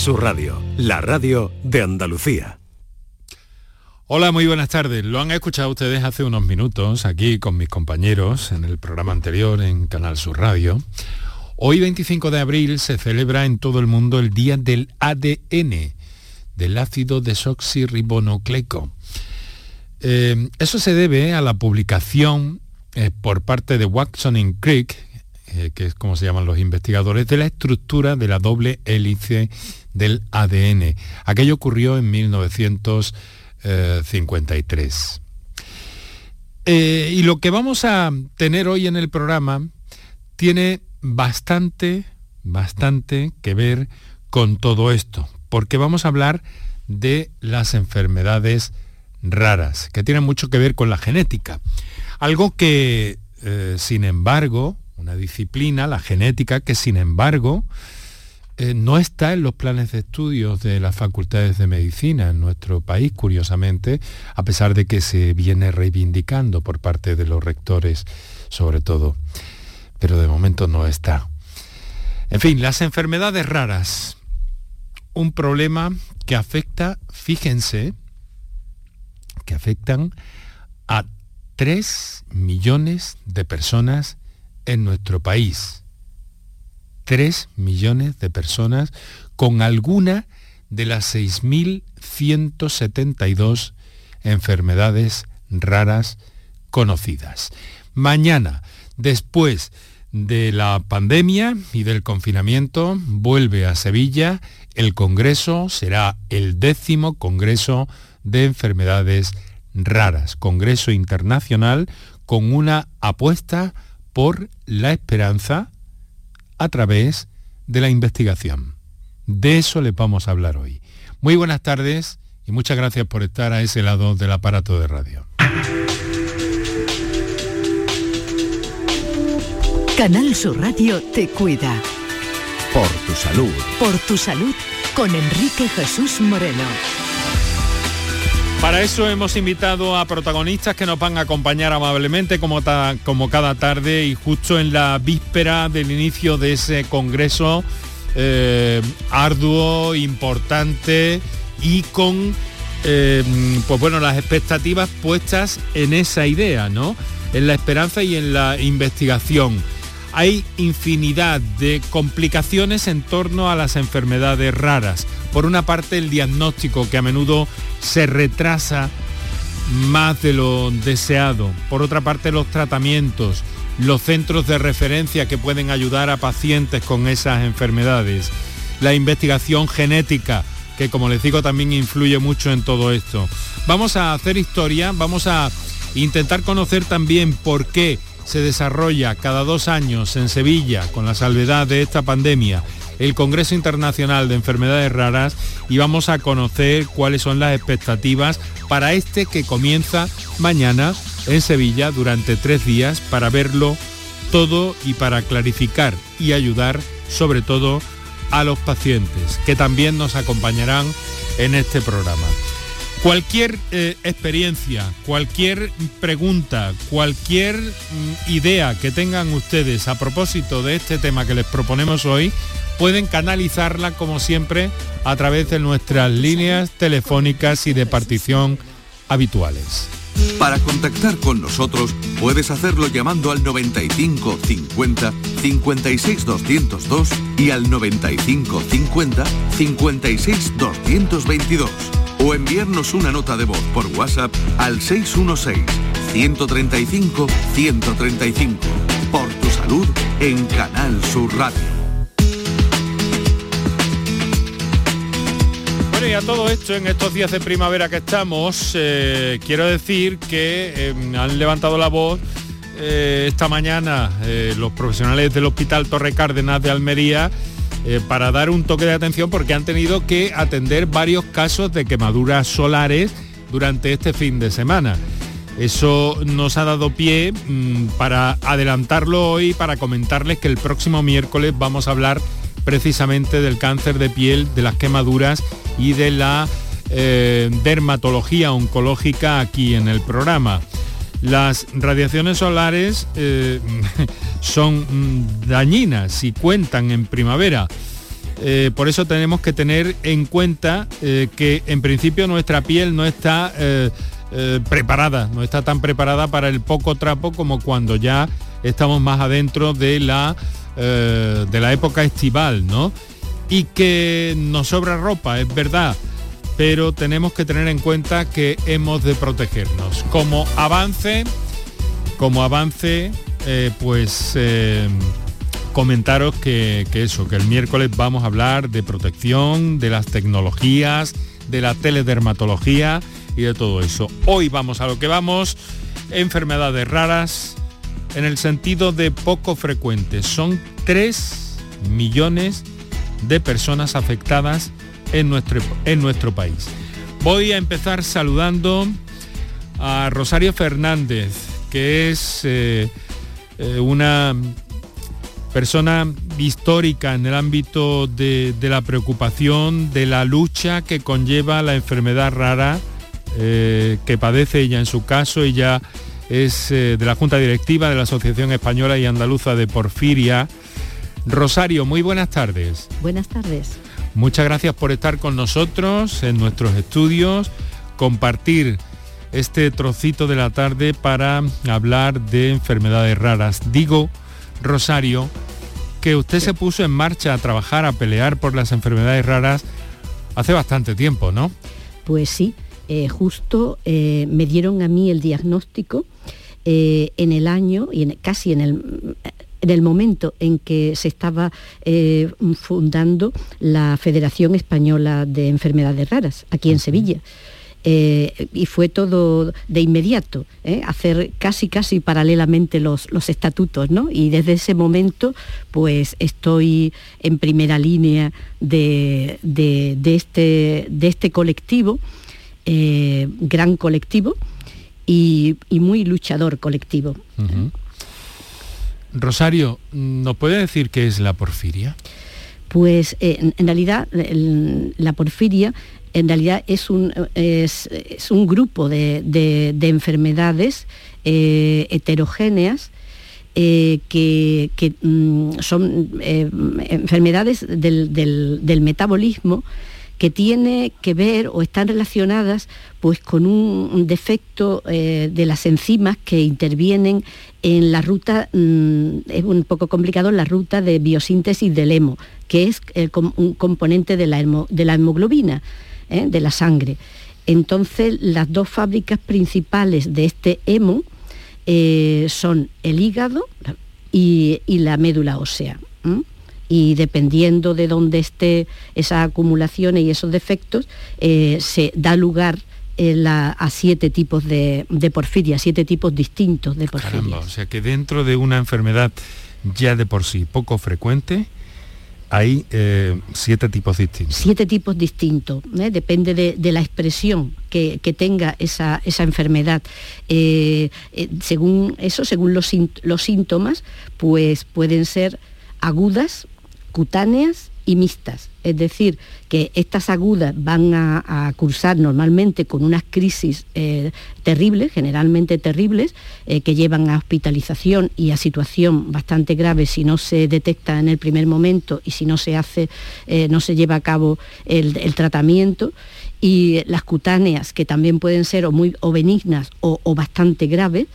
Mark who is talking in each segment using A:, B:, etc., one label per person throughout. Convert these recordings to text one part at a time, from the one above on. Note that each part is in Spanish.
A: Su radio, la radio de Andalucía.
B: Hola, muy buenas tardes. Lo han escuchado ustedes hace unos minutos aquí con mis compañeros en el programa anterior en Canal Sur Radio. Hoy 25 de abril se celebra en todo el mundo el Día del ADN, del ácido desoxirribonucleico. Eh, eso se debe a la publicación eh, por parte de Watson Crick, eh, que es como se llaman los investigadores, de la estructura de la doble hélice del ADN. Aquello ocurrió en 1953. y lo que vamos a tener hoy en el programa tiene bastante, bastante que ver con todo esto, porque vamos a hablar de las enfermedades raras, que tienen mucho que ver con la genética. Algo que, eh, sin embargo, una disciplina, la genética, que sin embargo eh, no está en los planes de estudios de las facultades de medicina en nuestro país, curiosamente, a pesar de que se viene reivindicando por parte de los rectores, sobre todo pero de momento no está. En fin, las enfermedades raras. Un problema que afecta, fíjense, que afectan a 3 millones de personas en nuestro país. 3 millones de personas con alguna de las 6.172 enfermedades raras conocidas. Mañana, después de la pandemia y del confinamiento, vuelve a Sevilla. El Congreso será el décimo Congreso de Enfermedades Raras, Congreso Internacional con una apuesta por la esperanza a través de la investigación. De eso le vamos a hablar hoy. Muy buenas tardes y muchas gracias por estar a ese lado del aparato de radio.
C: Canal Sur Radio te cuida.
A: Por tu salud.
C: Por tu salud con Enrique Jesús Moreno.
B: Para eso hemos invitado a protagonistas que nos van a acompañar amablemente como, cada tarde y justo en la víspera del inicio de ese congreso eh, arduo, importante y con eh, pues bueno, las expectativas puestas en esa idea, ¿no? En la esperanza y en la investigación hay infinidad de complicaciones en torno a las enfermedades raras. Por una parte el diagnóstico que a menudo se retrasa más de lo deseado. Por otra parte los tratamientos, los centros de referencia que pueden ayudar a pacientes con esas enfermedades. La investigación genética, que como les digo también influye mucho en todo esto. Vamos a hacer historia, vamos a intentar conocer también por qué se desarrolla cada dos años en Sevilla, con la salvedad de esta pandemia, el Congreso Internacional de Enfermedades Raras y vamos a conocer cuáles son las expectativas para este que comienza mañana en Sevilla durante tres días para verlo todo y para clarificar y ayudar sobre todo a los pacientes que también nos acompañarán en este programa. Cualquier eh, experiencia, cualquier pregunta, cualquier mm, idea que tengan ustedes a propósito de este tema que les proponemos hoy, pueden canalizarla como siempre a través de nuestras líneas telefónicas y de partición habituales.
D: Para contactar con nosotros puedes hacerlo llamando al 95 50 56 202 y al 95 50 56 222 o enviarnos una nota de voz por WhatsApp al 616-135-135. Por tu salud en Canal Sur Radio.
B: Bueno, y a todo esto, en estos días de primavera que estamos, eh, quiero decir que eh, han levantado la voz eh, esta mañana los profesionales del Hospital Torre Cárdenas de Almería eh, para dar un toque de atención porque han tenido que atender varios casos de quemaduras solares durante este fin de semana. Eso nos ha dado pie mm, para adelantarlo hoy, para comentarles que el próximo miércoles vamos a hablar precisamente del cáncer de piel, de las quemaduras y de la eh, dermatología oncológica aquí en el programa. Las radiaciones solares eh, son mm, dañinas y cuentan en primavera. Eh, por eso tenemos que tener en cuenta eh, que en principio nuestra piel no está preparada, no está tan preparada para el poco trapo como cuando ya estamos más adentro de la, de la época estival, ¿no? Y que nos sobra ropa, es verdad, pero tenemos que tener en cuenta que hemos de protegernos. Como avance, como avance, pues comentaros que, eso, que el miércoles vamos a hablar de protección, de las tecnologías, de la teledermatología y de todo eso. Hoy vamos a lo que vamos, enfermedades raras en el sentido de poco frecuentes. Son 3 millones de personas afectadas en nuestro, en nuestro país. Voy a empezar saludando a Rosario Fernández, que es eh, eh, una persona histórica en el ámbito de, la preocupación, de la lucha que conlleva la enfermedad rara eh, que padece ella en su caso. Ella es de la Junta Directiva de la Asociación Española y Andaluza de Porfiria. Rosario, muy buenas tardes.
E: Buenas tardes.
B: Muchas gracias por estar con nosotros en nuestros estudios, compartir este trocito de la tarde para hablar de enfermedades raras. Digo, Rosario, que usted se puso en marcha a trabajar, a pelear por las enfermedades raras hace bastante tiempo, ¿no?
E: Pues sí, eh, justo eh, me dieron a mí el diagnóstico eh, en el año y casi en el, en el momento en que se estaba fundando la Federación Española de Enfermedades Raras, aquí en Sevilla. Eh, y fue todo de inmediato, ¿eh? hacer casi casi paralelamente los, estatutos, ¿no? Y desde ese momento pues estoy en primera línea de, este, de este, colectivo, eh, gran colectivo y, muy luchador colectivo.
B: Rosario, ¿nos puede decir qué es la porfiria?
E: Pues en realidad la porfiria en realidad es un, es, un grupo de, enfermedades eh, heterogéneas eh, que, mm, son eh, enfermedades del, metabolismo que tiene que ver o están relacionadas pues con un, defecto de las enzimas que intervienen en la ruta, mm, es un poco complicado, en la ruta de biosíntesis del hemo, que es un componente de la, de la hemoglobina. ¿eh? de la sangre. Entonces, las dos fábricas principales de este hemo eh, son el hígado y, la médula ósea. Y dependiendo de dónde esté esa acumulación y esos defectos, eh, se da lugar a siete tipos de, porfiria, siete tipos distintos de porfiria.
B: o sea que dentro de una enfermedad ya de por sí poco frecuente, hay eh, siete tipos distintos.
E: Siete tipos distintos, ¿eh? depende de, la expresión que, tenga esa, enfermedad. Eh, según eso, según los, los síntomas, pues pueden ser agudas, cutáneas y mixtas. Es decir, que estas agudas van a, cursar normalmente con unas crisis eh, terribles, generalmente terribles, eh, que llevan a hospitalización y a situación bastante grave si no se detecta en el primer momento y si no se hace, eh, no se lleva a cabo el, tratamiento. Y las cutáneas, que también pueden ser o muy o benignas o, o bastante graves,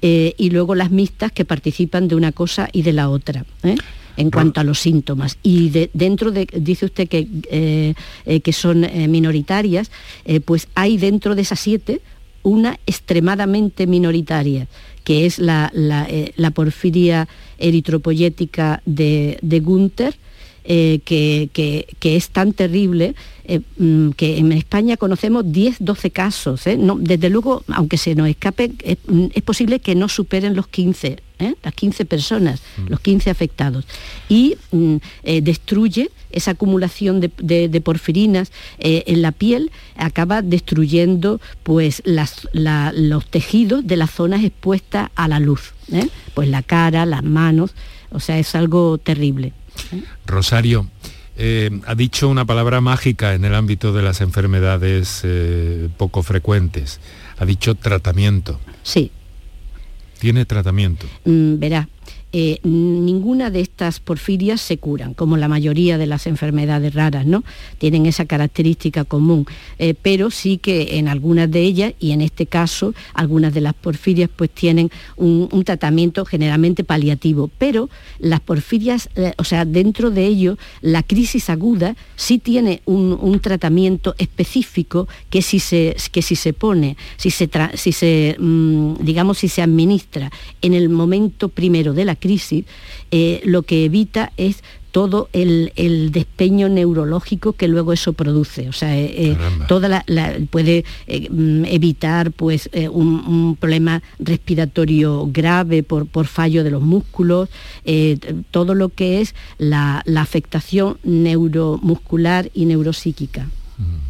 E: y luego las mixtas que participan de una cosa y de la otra en cuanto a los síntomas. Y dentro de, dice usted que, eh, eh, que son eh, minoritarias, pues hay dentro de esas siete una extremadamente minoritaria, que es la, porfiria eritropoyética de, de Gunther, que, es tan terrible mm, que en España conocemos 10, 12 casos. desde luego, aunque se nos escape, es, es, posible que no superen los 15 ¿eh? las 15 personas, mm. los 15 afectados, y mm, eh, destruye esa acumulación de, porfirinas eh, en la piel, acaba destruyendo pues, los tejidos de las zonas expuestas a la luz, pues la cara, las manos, o sea, es algo terrible.
B: Rosario, ha dicho una palabra mágica en el ámbito de las enfermedades poco frecuentes. Ha dicho tratamiento.
E: Sí,
B: ¿Tiene tratamiento?
E: Mm, verá, eh, ninguna de estas porfirias se curan, como la mayoría de las enfermedades raras, ¿no? Tienen esa característica común, eh, pero sí que en algunas de ellas, y en este caso, algunas de las porfirias pues tienen un, tratamiento generalmente paliativo, pero las porfirias, eh, o sea, dentro de ello, la crisis aguda sí tiene un, tratamiento específico que si se, que si se pone, si se, si se mm, digamos, si se administra en el momento primero de la crisis, eh, lo que evita es todo el, despeño neurológico que luego eso produce. O sea, eh, eh, toda la, puede mm, evitar pues, un, problema respiratorio grave por, por fallo de los músculos, todo lo que es la, la afectación neuromuscular y neuropsíquica.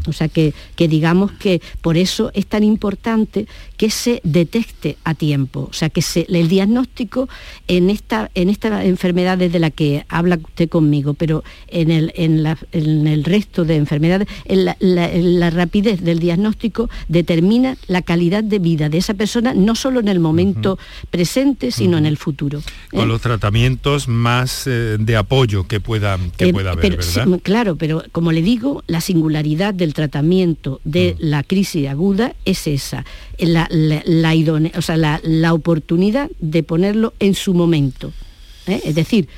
E: O sea que, digamos que por eso es tan importante que se detecte a tiempo, o sea que el diagnóstico en esta, en estas enfermedades de la que habla usted conmigo, pero en el, en el resto de enfermedades, la, rapidez del diagnóstico determina la calidad de vida de esa persona, no solo en el momento presente, sino en el futuro.
B: Con ¿eh? los tratamientos más eh, de apoyo que pueda, que eh, pueda haber, ¿verdad?
E: claro, pero como le digo, la singularidad del tratamiento de mm. la crisis aguda es esa, la, o sea, la, oportunidad de ponerlo en su momento. ¿eh? Es decir,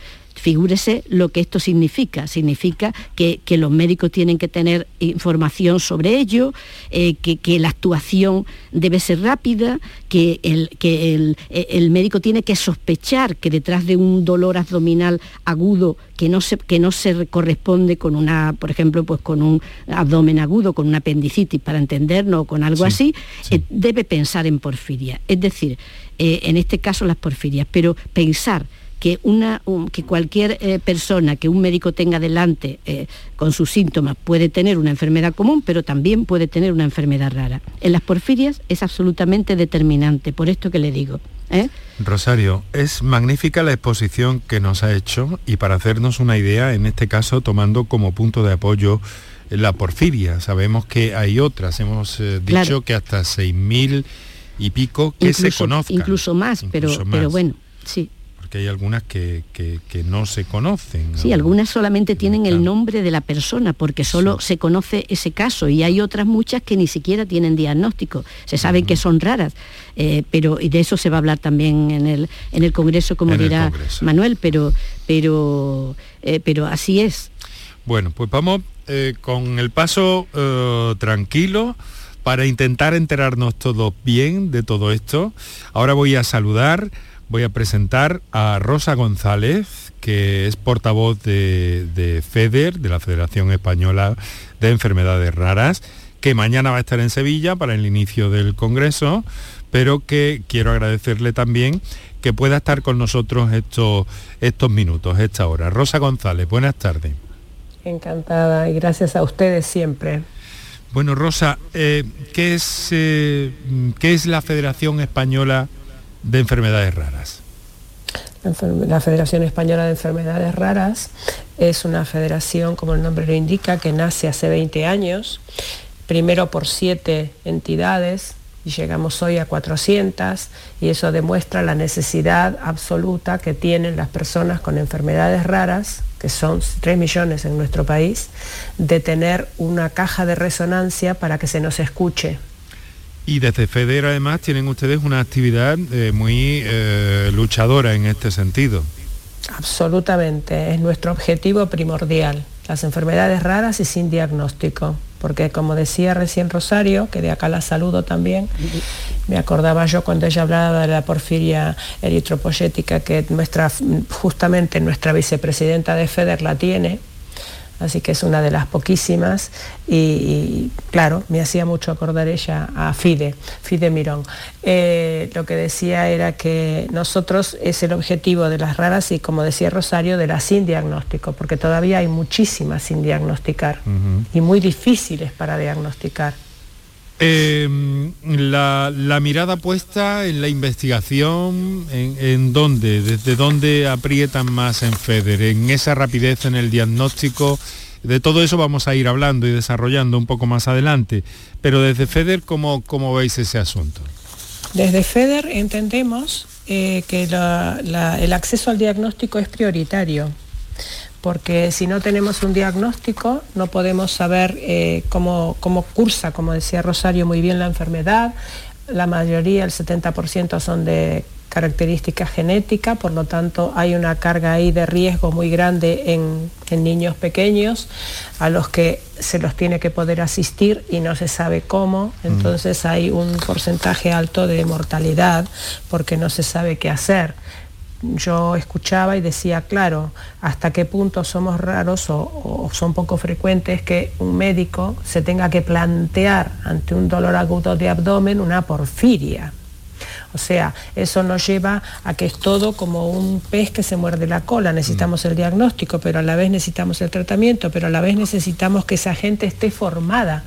E: Figúrese lo que esto significa. Significa que, los médicos tienen que tener información sobre ello, eh, que, la actuación debe ser rápida, que, el, que el, médico tiene que sospechar que detrás de un dolor abdominal agudo que no se, que no se corresponde con una, por ejemplo, pues con un abdomen agudo, con una apendicitis, para entendernos, o con algo así, eh, debe pensar en porfiria. Es decir, eh, en este caso las porfirias, pero pensar que, una, que cualquier eh, persona que un médico tenga delante eh, con sus síntomas puede tener una enfermedad común, pero también puede tener una enfermedad rara. En las porfirias es absolutamente determinante, por esto que le digo. ¿eh?
B: Rosario, es magnífica la exposición que nos ha hecho y para hacernos una idea, en este caso tomando como punto de apoyo la porfiria. Sabemos que hay otras, hemos dicho que hasta 6.000 y pico que se conozcan.
E: Incluso más, pero, pero bueno, sí
B: que hay algunas que, no se conocen.
E: Sí, algunas solamente tienen el nombre de la persona porque solo se conoce ese caso y hay otras muchas que ni siquiera tienen diagnóstico. Se saben que son raras, eh, pero y de eso se va a hablar también en el, en el Congreso, como dirá Manuel, pero, pero, eh, pero así es.
B: Bueno, pues vamos eh, con el paso tranquilo para intentar enterarnos todos bien de todo esto. Ahora voy a saludar voy a presentar a Rosa González, que es portavoz de, FEDER, de la Federación Española de Enfermedades Raras, que mañana va a estar en Sevilla para el inicio del Congreso, pero que quiero agradecerle también que pueda estar con nosotros estos, estos minutos, esta hora. Rosa González, buenas tardes.
F: Encantada y gracias a ustedes siempre.
B: Bueno, Rosa, eh, ¿qué, es, eh, ¿qué es la Federación Española de enfermedades raras?
F: La Federación Española de Enfermedades Raras es una federación, como el nombre lo indica, que nace hace 20 años, primero por siete entidades y llegamos hoy a 400 y eso demuestra la necesidad absoluta que tienen las personas con enfermedades raras, que son 3 millones en nuestro país, de tener una caja de resonancia para que se nos escuche
B: y desde FEDER además tienen ustedes una actividad eh, muy eh, luchadora en este sentido.
F: Absolutamente, es nuestro objetivo primordial, las enfermedades raras y sin diagnóstico, porque como decía recién Rosario, que de acá la saludo también, me acordaba yo cuando ella hablaba de la porfiria eritropoyética, que nuestra, justamente nuestra vicepresidenta de FEDER la tiene, así que es una de las poquísimas y, claro, me hacía mucho acordar ella a Fide, Fide Mirón. Eh, lo que decía era que nosotros es el objetivo de las raras y como decía Rosario, de las sin diagnóstico, porque todavía hay muchísimas sin diagnosticar y muy difíciles para diagnosticar.
B: Em, la, mirada puesta en la investigación, en, dónde, desde dónde aprietan más en FEDER, en esa rapidez en el diagnóstico, de todo eso vamos a ir hablando y desarrollando un poco más adelante, pero desde FEDER, ¿cómo, veis ese asunto?
F: Desde FEDER entendemos eh, que el acceso al diagnóstico es prioritario porque si no tenemos un diagnóstico no podemos saber eh, cómo, cómo, cursa, como decía Rosario muy bien, la enfermedad. La mayoría, el 70% son de característica genética, por lo tanto hay una carga ahí de riesgo muy grande en, niños pequeños a los que se los tiene que poder asistir y no se sabe cómo, entonces hay un porcentaje alto de mortalidad porque no se sabe qué hacer. Yo escuchaba y decía, claro, hasta qué punto somos raros o, o son poco frecuentes que un médico se tenga que plantear ante un dolor agudo de abdomen una porfiria o sea, eso nos lleva a que es todo como un pez que se muerde la cola. Necesitamos el diagnóstico, pero a la vez necesitamos el tratamiento, pero a la vez necesitamos que esa gente esté formada.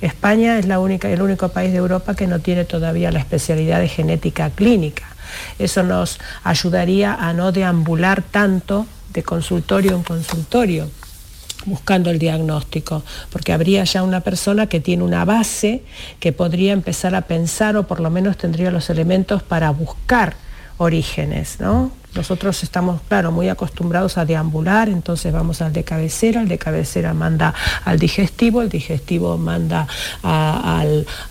F: España es la única, el único país de Europa que no tiene todavía la especialidad de genética clínica. Eso nos ayudaría a no deambular tanto de consultorio en consultorio buscando el diagnóstico, porque habría ya una persona que tiene una base que podría empezar a pensar o por lo menos tendría los elementos para buscar orígenes, ¿no? Nosotros estamos, claro, muy acostumbrados a deambular, entonces vamos al de cabecera, el de cabecera manda al digestivo, el digestivo manda a,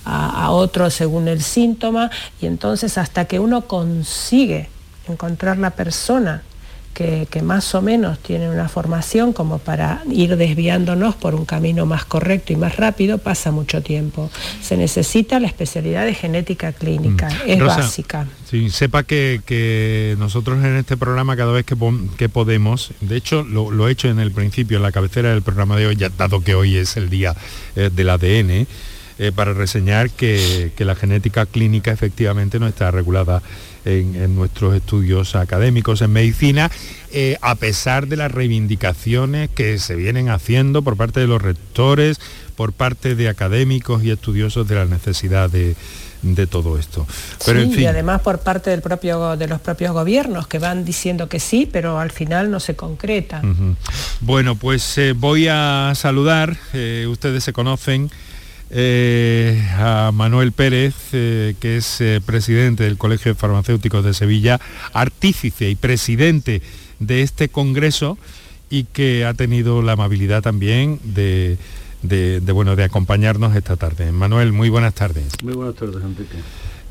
F: a otro según el síntoma, y entonces hasta que uno consigue encontrar la persona que, más o menos tienen una formación como para ir desviándonos por un camino más correcto y más rápido, pasa mucho tiempo. Se necesita la especialidad de genética clínica, mm. es básica.
B: Sí, sepa que, nosotros en este programa cada vez que, que podemos, de hecho lo, he hecho en el principio, en la cabecera del programa de hoy, ya dado que hoy es el día eh, del ADN, eh, para reseñar que, que la genética clínica efectivamente no está regulada en, nuestros estudios académicos en medicina, eh, a pesar de las reivindicaciones que se vienen haciendo por parte de los rectores, por parte de académicos y estudiosos de la necesidad de, todo esto.
F: Pero, sí, y además por parte del propio, de los propios gobiernos que van diciendo que sí, pero al final no se concreta.
B: Bueno, pues eh, voy a saludar, eh, ustedes se conocen, eh, a Manuel Pérez, eh, que es eh, presidente del Colegio de Farmacéuticos de Sevilla, artífice y presidente de este congreso y que ha tenido la amabilidad también de, bueno, de acompañarnos esta tarde. Manuel, muy buenas tardes.
G: Muy buenas tardes, Enrique.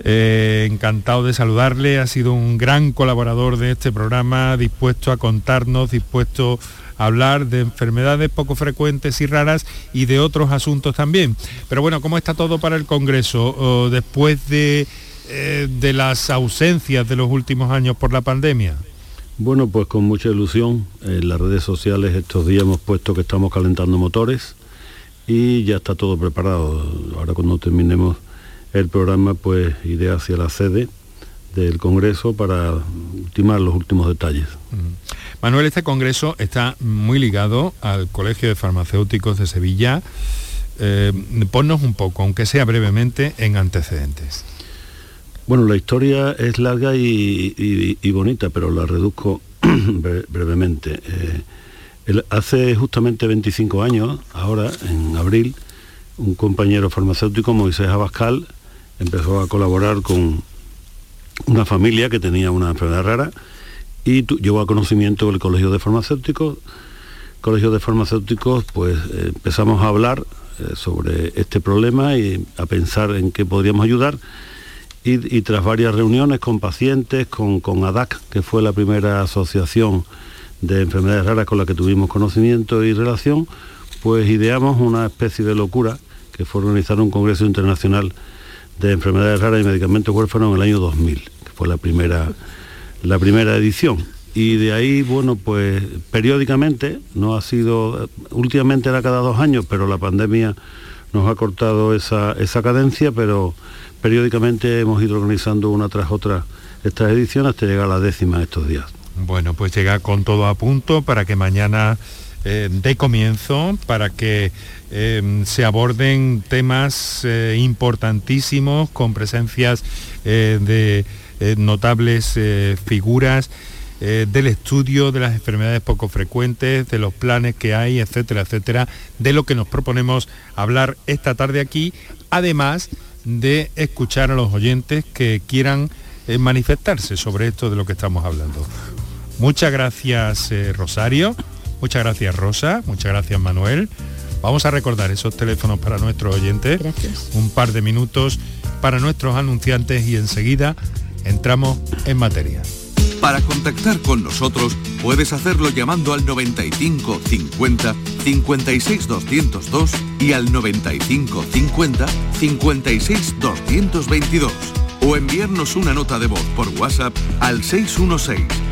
B: Encantado de saludarle, ha sido un gran colaborador de este programa, dispuesto a contarnos, dispuesto hablar de enfermedades poco frecuentes y raras y de otros asuntos también. Pero bueno, ¿cómo está todo para el Congreso después de, eh, de las ausencias de los últimos años por la pandemia?
G: Bueno, pues con mucha ilusión. En las redes sociales estos días hemos puesto que estamos calentando motores y ya está todo preparado. Ahora cuando terminemos el programa, pues iré hacia la sede del Congreso para ultimar los últimos detalles.
B: Manuel, este Congreso está muy ligado al Colegio de Farmacéuticos de Sevilla. Eh, ponnos un poco, aunque sea brevemente, en antecedentes.
G: Bueno, la historia es larga y, bonita, pero la reduzco brevemente. Eh, hace justamente 25 años, ahora, en abril, un compañero farmacéutico, Moisés Abascal, empezó a colaborar con una familia que tenía una enfermedad rara y llegó a conocimiento del Colegio de Farmacéuticos. Colegio de Farmacéuticos, pues empezamos a hablar eh, sobre este problema y a pensar en qué podríamos ayudar. Y, tras varias reuniones con pacientes, con, con ADAC, que fue la primera asociación de enfermedades raras con la que tuvimos conocimiento y relación, pues ideamos una especie de locura que fue organizar un congreso internacional de enfermedades raras y medicamentos huérfanos en el año 2000, que fue la primera, la primera edición. Y de ahí, bueno, pues periódicamente, no ha sido, últimamente era cada dos años, pero la pandemia nos ha cortado esa, esa cadencia, pero periódicamente hemos ido organizando una tras otra estas ediciones hasta llegar a la décima estos días.
B: Bueno, pues llega con todo a punto para que mañana eh, dé comienzo, para que Em, se aborden temas eh, importantísimos con presencias eh, de eh, notables figuras del estudio de las enfermedades poco frecuentes, de los planes que hay, etcétera, etcétera, de lo que nos proponemos hablar esta tarde aquí, además de escuchar a los oyentes que quieran eh, manifestarse sobre esto de lo que estamos hablando. Muchas gracias eh, Rosario, muchas gracias Rosa, muchas gracias Manuel. Vamos a recordar esos teléfonos para nuestros oyentes.
E: Gracias.
B: Un par de minutos para nuestros anunciantes y enseguida entramos en materia.
D: Para contactar con nosotros puedes hacerlo llamando al 95 50 56 202 y al 95 50 56 222 o enviarnos una nota de voz por WhatsApp al 616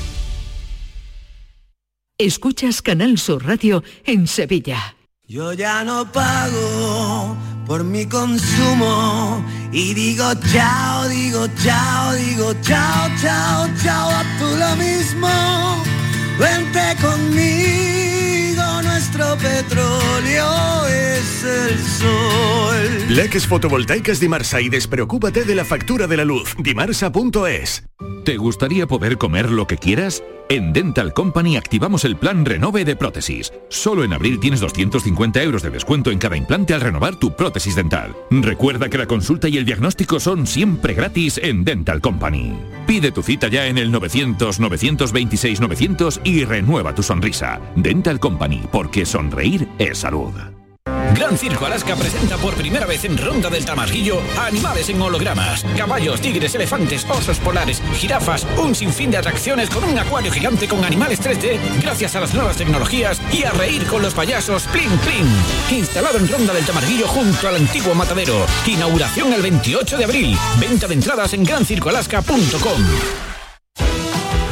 C: Escuchas Canal Sur Radio en Sevilla.
H: Yo ya no pago por mi consumo y digo chao, digo chao, digo chao, chao, chao, a tú lo mismo. Vente conmigo, nuestro petróleo es el sol.
I: Leques fotovoltaicas Dimarsa y despreocúpate de la factura de la luz. Dimarsa.es.
J: ¿Te gustaría poder comer lo que quieras? En Dental Company activamos el plan Renove de prótesis. Solo en abril tienes 250 euros de descuento en cada implante al renovar tu prótesis dental. Recuerda que la consulta y el diagnóstico son siempre gratis en Dental Company. Pide tu cita ya en el 900-926-900 y renueva tu sonrisa. Dental Company, porque sonreír es salud.
K: Gran Circo Alaska presenta por primera vez en Ronda del Tamarguillo animales en hologramas. Caballos, tigres, elefantes, osos polares, jirafas, un sinfín de atracciones con un acuario gigante con animales 3D gracias a las nuevas tecnologías y a reír con los payasos Plin Plin. Instalado en Ronda del Tamarguillo junto al antiguo matadero. Inauguración el 28 de abril. Venta de entradas en grancircoalaska.com.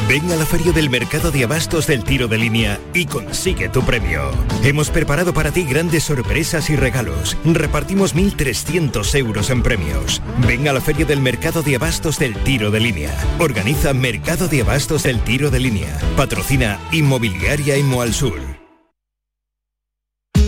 I: Ven a la feria del mercado de abastos del tiro de línea y consigue tu premio. Hemos preparado para ti grandes sorpresas y regalos. Repartimos 1.300 euros en premios. Ven a la feria del mercado de abastos del tiro de línea. Organiza Mercado de Abastos del tiro de línea. Patrocina Inmobiliaria Imo Sur.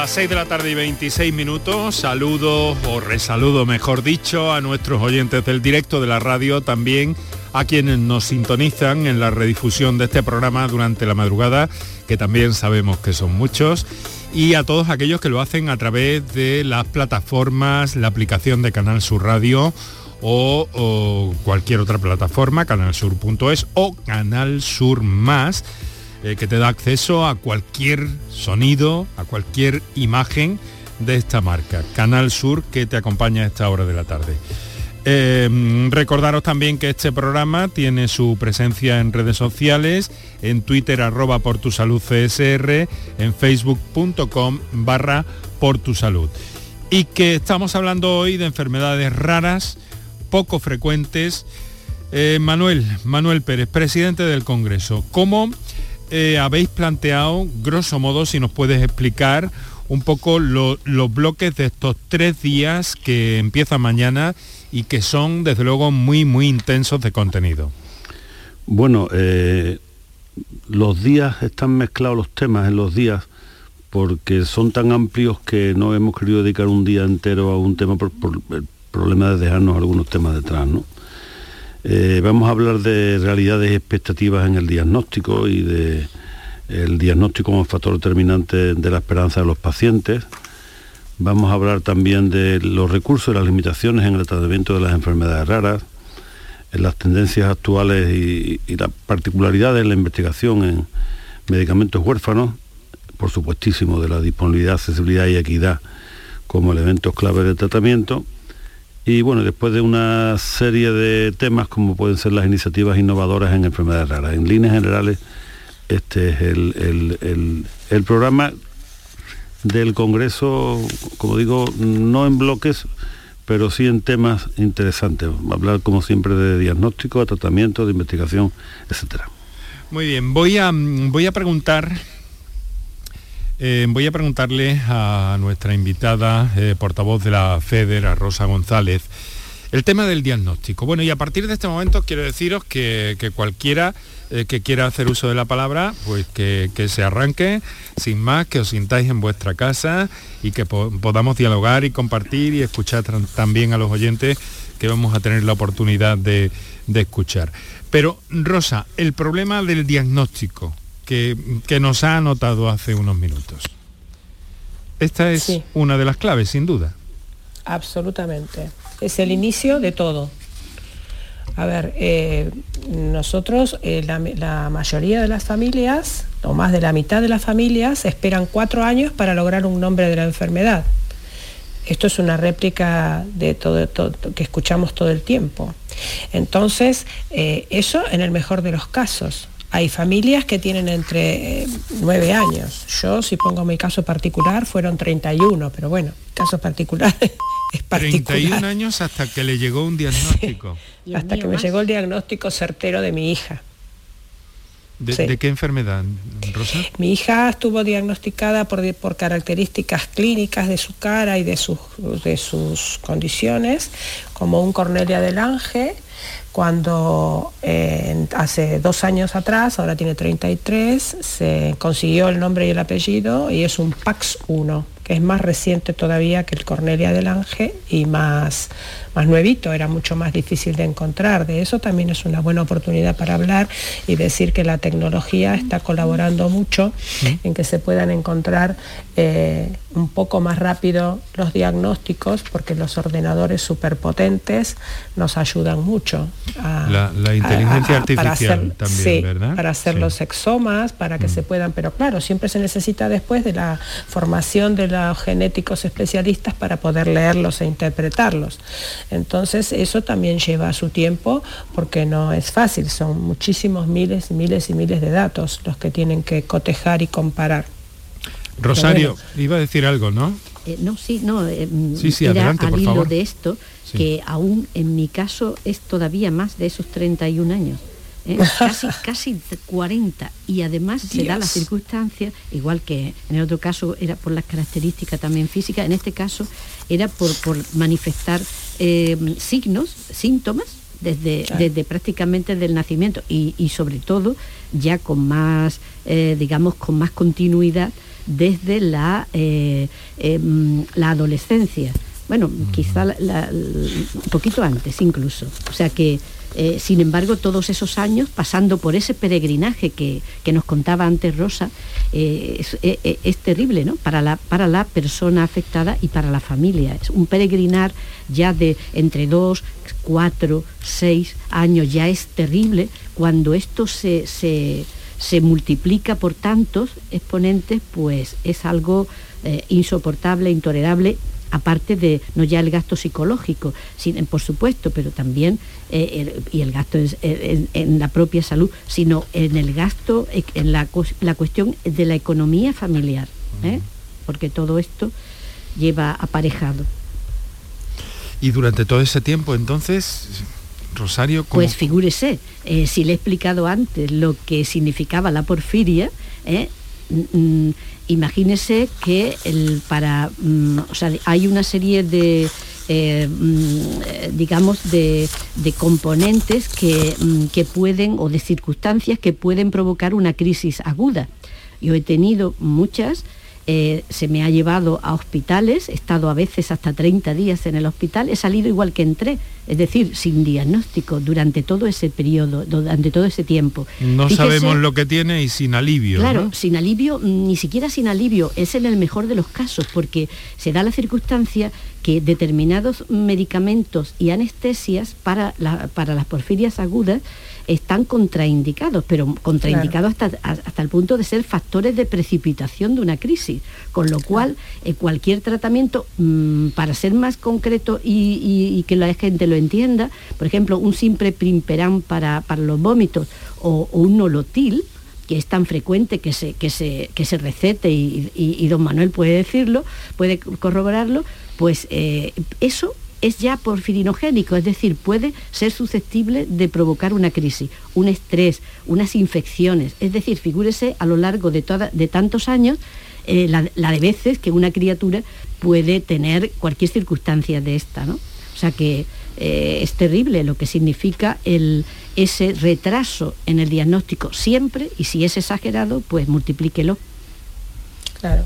B: Las 6 de la tarde y 26 minutos. Saludo o resaludo, mejor dicho, a nuestros oyentes del directo de la radio, también a quienes nos sintonizan en la redifusión de este programa durante la madrugada, que también sabemos que son muchos, y a todos aquellos que lo hacen a través de las plataformas, la aplicación de Canal Sur Radio o, o cualquier otra plataforma, canalsur.es o Canal Sur Más eh, que te da acceso a cualquier sonido, a cualquier imagen de esta marca. Canal Sur que te acompaña a esta hora de la tarde. Eh, recordaros también que este programa tiene su presencia en redes sociales, en Twitter arroba por tu salud CSR, en facebook.com barra por tu salud. Y que estamos hablando hoy de enfermedades raras, poco frecuentes. Eh, Manuel, Manuel Pérez, presidente del Congreso, ¿cómo eh, habéis planteado, grosso modo, si nos puedes explicar un poco lo- los bloques de estos tres días que empiezan mañana y que son, desde luego, muy, muy intensos de contenido?
G: Bueno, eh, los días están mezclados los temas en los días porque son tan amplios que no hemos querido dedicar un día entero a un tema por, por el problema de dejarnos algunos temas detrás, ¿no? Eh, vamos a hablar de realidades expectativas en el diagnóstico y de el diagnóstico como factor determinante de la esperanza de los pacientes. Vamos a hablar también de los recursos y las limitaciones en el tratamiento de las enfermedades raras, en las tendencias actuales y, y las particularidades en la investigación en medicamentos huérfanos, por supuestísimo de la disponibilidad, accesibilidad y equidad como elementos clave del tratamiento. Y bueno, después de una serie de temas como pueden ser las iniciativas innovadoras en enfermedades raras. En líneas generales, este es el, el- el- el programa del Congreso, como digo, no en bloques, pero sí en temas interesantes. Hablar como siempre de diagnóstico, de tratamiento, de investigación, etcétera.
B: Muy bien, voy a, voy a preguntar eh, voy a preguntarle a nuestra invitada, eh, portavoz de la FEDER, a Rosa González, el tema del diagnóstico. Bueno, y a partir de este momento quiero deciros que, cualquiera eh, que quiera hacer uso de la palabra, pues que, se arranque, sin más, que os sintáis en vuestra casa y que podamos dialogar y compartir y escuchar también a los oyentes que vamos a tener la oportunidad de, escuchar. Pero, Rosa, el problema del diagnóstico que, nos ha anotado hace unos minutos. Esta es una de las claves, sin duda.
F: Absolutamente. Es el inicio de todo. A ver, eh, nosotros, eh, la, mayoría de las familias, o más de la mitad de las familias, esperan cuatro años para lograr un nombre de la enfermedad. Esto es una réplica de todo, que escuchamos todo el tiempo. Entonces, eh, eso en el mejor de los casos. Hay familias que tienen entre nueve años. Yo, si pongo mi caso particular, fueron 31, pero bueno, casos particulares
B: 31 años hasta que le llegó un diagnóstico.
F: hasta que me llegó el diagnóstico certero de mi hija.
B: ¿De, qué enfermedad, Rosa?
F: Mi hija estuvo diagnosticada por, por, características clínicas de su cara y de sus, de sus condiciones, como un Cornelia del Ángel, cuando eh, hace dos años atrás, ahora tiene 33, se consiguió el nombre y el apellido y es un PAX 1 es más reciente todavía que el Cornelia del Ángel y más, más nuevito, era mucho más difícil de encontrar. De eso también es una buena oportunidad para hablar y decir que la tecnología está colaborando mucho en que se puedan encontrar eh, un poco más rápido los diagnósticos porque los ordenadores superpotentes nos ayudan mucho.
B: A, la, inteligencia artificial también, ¿verdad?
F: Para hacer los exomas, para que mm. se puedan, pero claro, siempre se necesita después de la formación de los genéticos especialistas para poder leerlos e interpretarlos. Entonces eso también lleva su tiempo porque no es fácil, son muchísimos miles y miles y miles de datos los que tienen que cotejar y comparar.
B: Rosario, iba a decir algo, ¿no?
E: Eh, no, sí, no, eh,
B: sí, sí, era adelante, al hilo
E: de esto, que aún en mi caso es todavía más de esos 31 años. ¿eh? casi, casi 40 y además se da la circunstancia, igual que en el otro caso era por las características también físicas, en este caso era por, manifestar signos, síntomas desde, desde prácticamente del nacimiento y, y, sobre todo ya con más, digamos, con más continuidad desde la, eh, em, la adolescencia. Bueno, quizá un poquito antes incluso. O sea que, eh, sin embargo, todos esos años pasando por ese peregrinaje que, nos contaba antes Rosa, eh, es, terrible ¿no? para, la, para la persona afectada y para la familia. Es un peregrinar ya de entre dos, cuatro, seis años, ya es terrible cuando esto se se multiplica por tantos exponentes, pues es algo eh, insoportable, intolerable, aparte de no ya el gasto psicológico, por supuesto, pero también eh, y el gasto en, la propia salud, sino en el gasto, en la, la cuestión de la economía familiar, ¿eh? porque todo esto lleva aparejado.
B: Y durante todo ese tiempo, entonces, Rosario,
E: Pues figúrese, eh, si le he explicado antes lo que significaba la porfiria, eh, imagínese que el, para, mm, hay una serie de, eh, mm, digamos, de, componentes que, mm, que pueden, o de circunstancias que pueden provocar una crisis aguda. Yo he tenido muchas eh, se me ha llevado a hospitales, he estado a veces hasta 30 días en el hospital, he salido igual que entré, es decir, sin diagnóstico durante todo ese periodo, durante todo ese tiempo.
B: No sabemos lo que tiene y sin alivio.
E: Claro, sin alivio, ni siquiera sin alivio, es en el mejor de los casos, porque se da la circunstancia que determinados medicamentos y anestesias para, para las porfirias agudas están contraindicados, pero contraindicados hasta, hasta el punto de ser factores de precipitación de una crisis, con lo cual eh, cualquier tratamiento, mm, para ser más concreto y, que la gente lo entienda, por ejemplo, un simple primperán para, para los vómitos o, un nolotil, que es tan frecuente que se, que se, que se recete y, don Manuel puede decirlo, puede corroborarlo, pues eh, eso es ya porfirinogénico, es decir, puede ser susceptible de provocar una crisis, un estrés, unas infecciones. Es decir, figúrese a lo largo de, de tantos años eh, la, de veces que una criatura puede tener cualquier circunstancia de esta, ¿no? O sea que eh, es terrible lo que significa el, ese retraso en el diagnóstico siempre y si es exagerado, pues multiplíquelo.
F: Claro.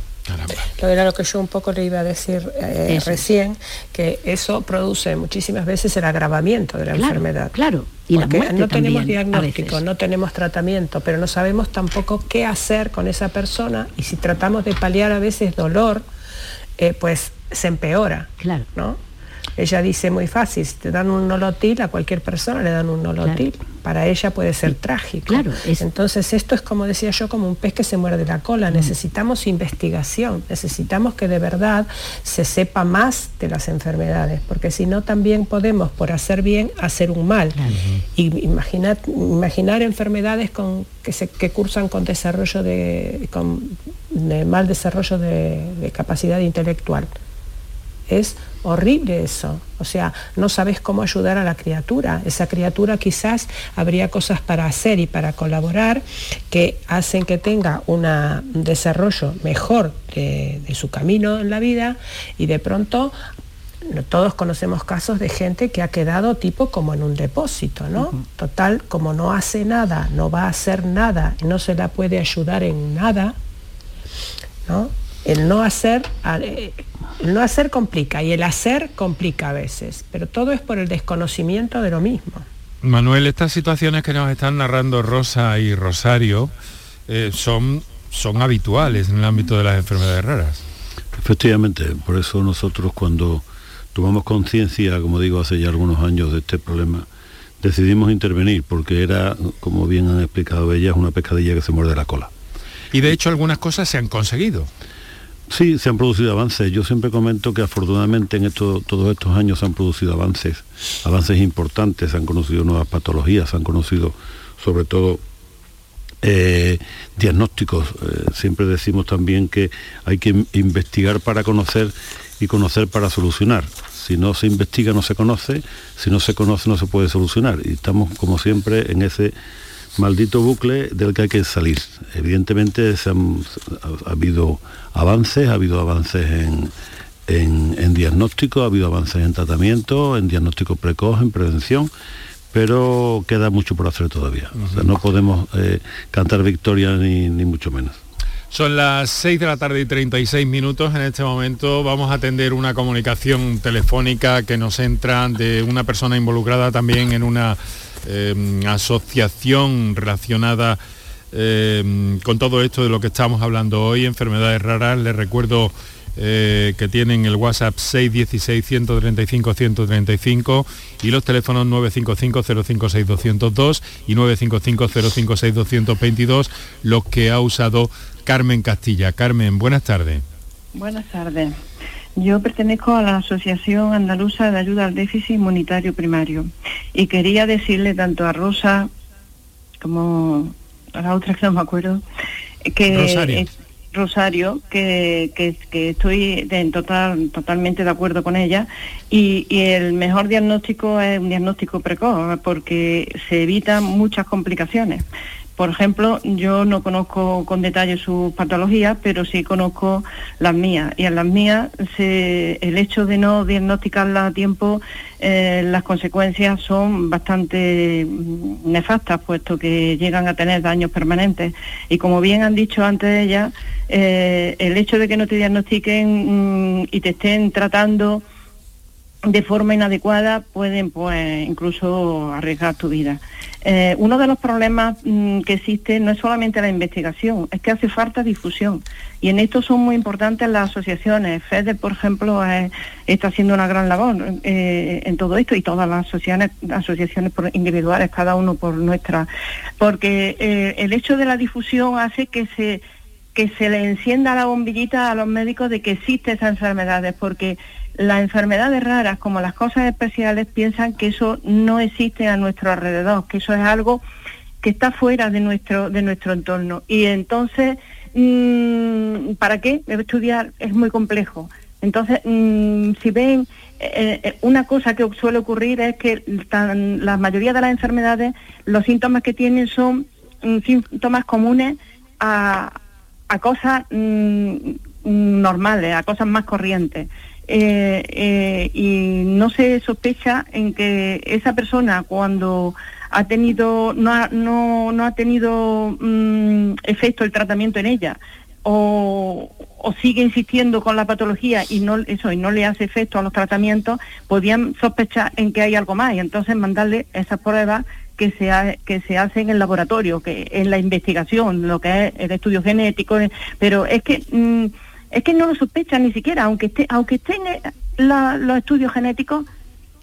F: Lo era lo que yo un poco le iba a decir eh, recién, que eso produce muchísimas veces el agravamiento de la enfermedad.
E: Claro,
F: y la no tenemos diagnóstico, no tenemos tratamiento, pero no sabemos tampoco qué hacer con esa persona y si tratamos de paliar a veces dolor, eh, pues se empeora.
E: Claro.
F: ¿no? Ella dice muy fácil, si te dan un nolotil, a cualquier persona le dan un nolotil. Para ella puede ser trágico.
E: Claro,
F: Entonces esto es como decía yo, como un pez que se muerde la cola. Mm. Necesitamos investigación, necesitamos que de verdad se sepa más de las enfermedades, porque si no también podemos, por hacer bien, hacer un mal. Y imaginar, imaginar enfermedades con, que, se, que cursan con desarrollo de, con mal desarrollo de capacidad intelectual. Es horrible eso. O sea, no sabes cómo ayudar a la criatura. Esa criatura quizás habría cosas para hacer y para colaborar que hacen que tenga un desarrollo mejor de, su camino en la vida y de pronto todos conocemos casos de gente que ha quedado tipo como en un depósito, ¿no? Total, como no hace nada, no va a hacer nada, no se la puede ayudar en nada, ¿no? El no hacer, eh, no hacer complica y el hacer complica a veces, pero todo es por el desconocimiento de lo mismo.
B: Manuel, estas situaciones que nos están narrando Rosa y Rosario eh, son, son habituales en el ámbito de las enfermedades raras.
G: Efectivamente, por eso nosotros cuando tomamos conciencia, como digo, hace ya algunos años de este problema, decidimos intervenir porque era, como bien han explicado ellas, una pescadilla que se muerde la cola.
B: Y de hecho algunas cosas se han conseguido.
G: Sí, se han producido avances. Yo siempre comento que afortunadamente en todos estos años se han producido avances, avances importantes, se han conocido nuevas patologías, se han conocido sobre todo eh, diagnósticos. Eh, siempre decimos también que hay que investigar para conocer y conocer para solucionar. Si no se investiga no se conoce, si no se conoce no se puede solucionar. Y estamos como siempre en ese maldito bucle del que hay que salir. Evidentemente ha, habido avances, ha habido avances en, en, diagnóstico, ha habido avances en tratamiento, en diagnóstico precoz, en prevención, pero queda mucho por hacer todavía. no podemos eh, cantar victoria ni, ni mucho menos.
B: Son las 6 de la tarde y 36 minutos. En este momento vamos a atender una comunicación telefónica que nos entra de una persona involucrada también en una Em, asociación relacionada em, con todo esto de lo que estamos hablando hoy, enfermedades raras. Les recuerdo eh, que tienen el WhatsApp 616-135-135 y los teléfonos 955-056-202 y 955-056-222, los que ha usado Carmen Castilla. Carmen, buenas tardes.
L: Buenas tardes. Yo pertenezco a la Asociación Andaluza de Ayuda al Déficit Inmunitario Primario y quería decirle tanto a Rosa como la otra que no me acuerdo que
B: Rosario,
L: Rosario que, estoy en total, totalmente de acuerdo con ella y, y, el mejor diagnóstico es un diagnóstico precoz porque se evitan muchas complicaciones. Por ejemplo, yo no conozco con detalle sus patologías, pero sí conozco las mías. Y en las mías, el hecho de no diagnosticarlas a tiempo, eh, las consecuencias son bastante mm, nefastas, puesto que llegan a tener daños permanentes. Y como bien han dicho antes ellas, eh, el hecho de que no te diagnostiquen mm, y te estén tratando de forma inadecuada pueden pues incluso arriesgar tu vida. Eh, uno de los problemas mm, que existe no es solamente la investigación, es que hace falta difusión. Y en esto son muy importantes las asociaciones. FEDER, por ejemplo, está haciendo una gran labor eh, en todo esto y todas las asociaciones, asociaciones individuales, cada uno por nuestra. Porque eh, el hecho de la difusión hace que se que se le encienda la bombillita a los médicos de que existen esas enfermedades, porque las enfermedades raras como las cosas especiales piensan que eso no existe a nuestro alrededor, que eso es algo que está fuera de nuestro, de nuestro entorno. Y entonces, mm, ¿para qué? Estudiar es muy complejo. Entonces, mm, si ven, eh, eh, una cosa que suele ocurrir es que la mayoría de las enfermedades, los síntomas que tienen son mm, síntomas comunes a, cosas normales, a cosas más corrientes. Eh, y no se sospecha en que esa persona cuando ha tenido, no ha, no, no ha tenido mm, efecto el tratamiento en ella o, sigue insistiendo con la patología y no eso y no le hace efecto a los tratamientos, podían sospechar en que hay algo más y entonces mandarle esas pruebas que se, que se hacen en el laboratorio, que en la investigación, lo que es el estudio genético, pero es que mm, es que no lo sospechan ni siquiera, aunque esté, aunque estén los estudios genéticos,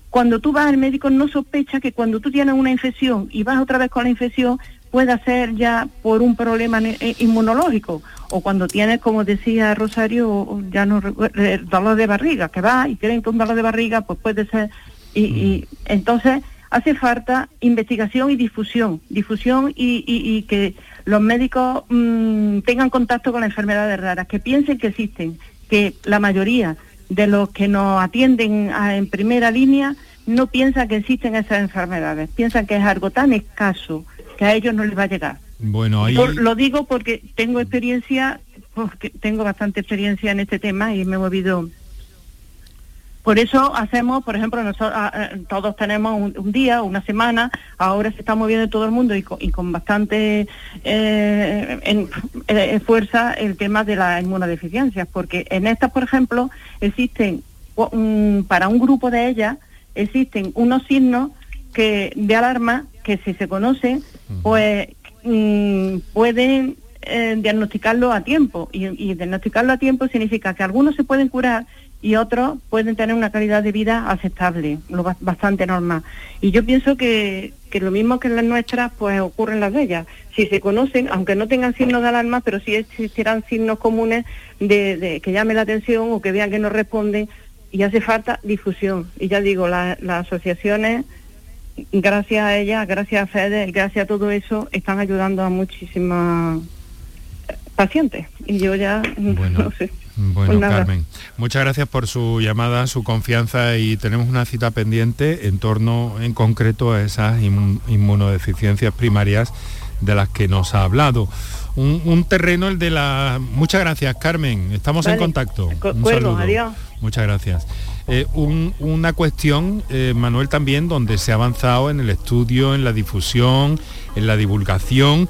L: cuando tú vas al médico no sospecha que cuando tú tienes una infección y vas otra vez con la infección pueda ser ya por un problema eh, inmunológico o cuando tienes, como decía Rosario, ya no el dolor de barriga, que va y creen que un dolor de barriga pues puede ser y, mm. entonces hace falta investigación y difusión, difusión y, que los médicos mm, tengan contacto con las enfermedades raras, que piensen que existen, que la mayoría de los que nos atienden en primera línea no piensan que existen esas enfermedades, piensan que es algo tan escaso que a ellos no les va a llegar.
B: Bueno, ahí...
L: lo digo porque tengo experiencia, porque tengo bastante experiencia en este tema y me he movido. Por eso hacemos, por ejemplo, nosotros, ah, ah, todos tenemos un, día, una semana, ahora se está moviendo todo el mundo y con, bastante eh, en, eh, fuerza el tema de las inmunodeficiencias, porque en estas, por ejemplo, existen, para un grupo de ellas, existen unos signos que de alarma que si se conocen, pues mm, pueden eh, diagnosticarlo a tiempo. Y, diagnosticarlo a tiempo significa que algunos se pueden curar y otros pueden tener una calidad de vida aceptable, lo bastante normal. Y yo pienso que, que lo mismo que en las nuestras, pues ocurre en las de ellas. Si se conocen, aunque no tengan signos de alarma, pero sí existirán signos comunes de, que llame la atención o que vean que no responden, y hace falta difusión. Y ya digo, las asociaciones gracias a ella, gracias a Fede, gracias a todo eso, están ayudando a muchísimas pacientes. Y yo ya
B: bueno,
L: no sé.
B: Bueno, pues Carmen, muchas gracias por su llamada, su confianza y tenemos una cita pendiente en torno en concreto a esas inmunodeficiencias primarias de las que nos ha hablado. Un, terreno el de la... Muchas gracias, Carmen. Estamos en contacto.
L: Un Adiós.
B: Muchas gracias. Eh, una cuestión, eh, Manuel, también donde se ha avanzado en el estudio, en la difusión, en la divulgación.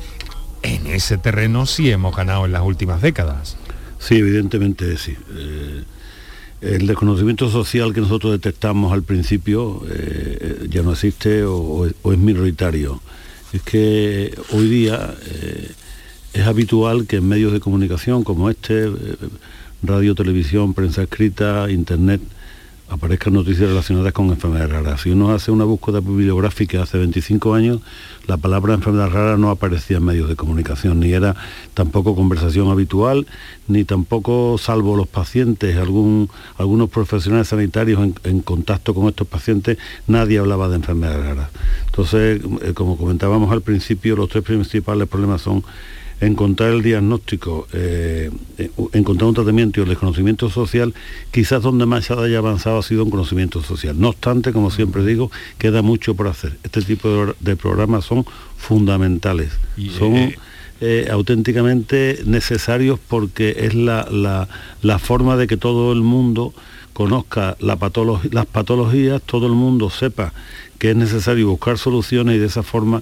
B: En ese terreno sí hemos ganado en las últimas décadas.
G: Sí, evidentemente sí. Eh, el desconocimiento social que nosotros detectamos al principio ya no existe o, es minoritario. Es que hoy día es habitual que en medios de comunicación como este, radio, televisión, prensa escrita, internet, aparezcan noticias relacionadas con enfermedades raras. Si uno hace una búsqueda bibliográfica hace 25 años, la palabra enfermedad rara no aparecía en medios de comunicación, ni era tampoco conversación habitual, ni tampoco, salvo los pacientes, algún, algunos profesionales sanitarios en, en, contacto con estos pacientes, nadie hablaba de enfermedades raras. Entonces, eh, como comentábamos al principio, los tres principales problemas son encontrar el diagnóstico, eh, eh, encontrar un tratamiento y el desconocimiento social, quizás donde más se haya avanzado ha sido un conocimiento social. No obstante, como siempre digo, queda mucho por hacer. Este tipo de, programas son fundamentales, son eh, auténticamente necesarios porque es la, forma de que todo el mundo conozca las patologías, todo el mundo sepa que es necesario buscar soluciones y de esa forma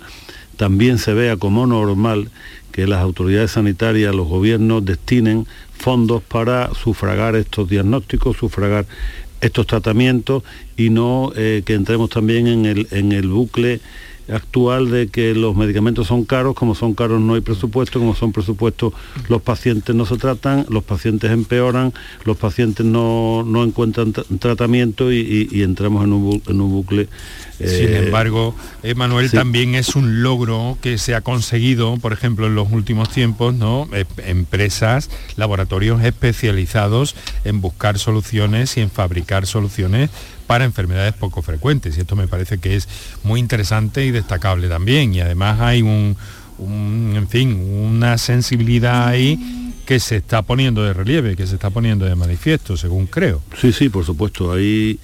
G: también se vea como normal que las autoridades sanitarias, los gobiernos destinen fondos para sufragar estos diagnósticos, sufragar estos tratamientos y no eh, que entremos también en el, en el bucle actual de que los medicamentos son caros, como son caros no hay presupuesto, como son presupuestos los pacientes no se tratan, los pacientes empeoran, los pacientes no, encuentran tratamiento y, entramos en un, en un bucle.
B: Sin eh, embargo, Emanuel, también es un logro que se ha conseguido, por ejemplo, en los últimos tiempos, ¿no? E, empresas, laboratorios especializados en buscar soluciones y en fabricar soluciones para enfermedades poco frecuentes. Y esto me parece que es muy interesante y destacable también. Y además hay un, en fin, una sensibilidad ahí que se está poniendo de relieve, que se está poniendo de manifiesto, según creo.
G: Sí, sí, por supuesto. Hay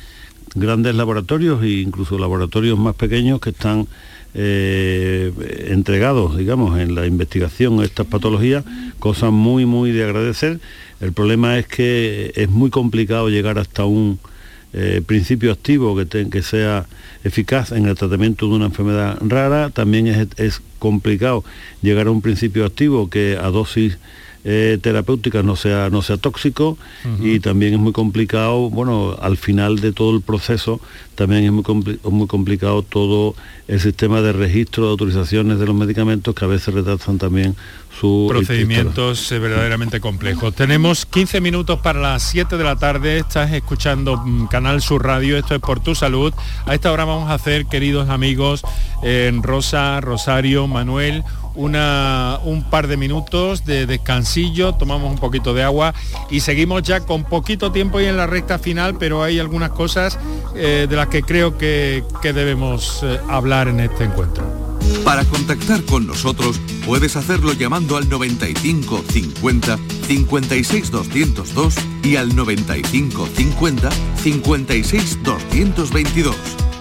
G: grandes laboratorios e incluso laboratorios más pequeños que están eh, entregados, digamos, en la investigación de estas patologías, cosa muy, muy de agradecer. El problema es que es muy complicado llegar hasta un eh, principio activo que, que, sea eficaz en el tratamiento de una enfermedad rara. También es, complicado llegar a un principio activo que a dosis eh, terapéutica no sea, no sea tóxico y también es muy complicado, bueno, al final de todo el proceso también es muy, muy complicado todo el sistema de registro de autorizaciones de los medicamentos que a veces retrasan también su
B: procedimientos eh, verdaderamente complejos. Tenemos 15 minutos para las 7 de la tarde, estás escuchando mm, Canal Sur Radio, esto es por tu salud. A esta hora vamos a hacer, queridos amigos, en Rosa, Rosario, Manuel, una, un par de minutos de descansillo, tomamos un poquito de agua y seguimos ya con poquito tiempo y en la recta final, pero hay algunas cosas eh, de las que creo que, debemos eh, hablar en este encuentro.
D: Para contactar con nosotros puedes hacerlo llamando al 95 50 56 202 y al 95 50 56 222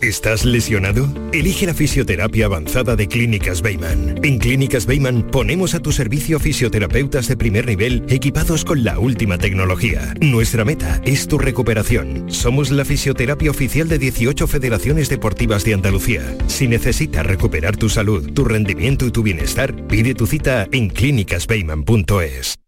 I: ¿Estás lesionado? Elige la fisioterapia avanzada de Clínicas Beyman. En Clínicas Beyman ponemos a tu servicio fisioterapeutas de primer nivel equipados con la última tecnología. Nuestra meta es tu recuperación. Somos la fisioterapia oficial de 18 federaciones deportivas de Andalucía. Si necesitas recuperar tu salud, tu rendimiento y tu bienestar, pide tu cita en clínicasbeyman.es.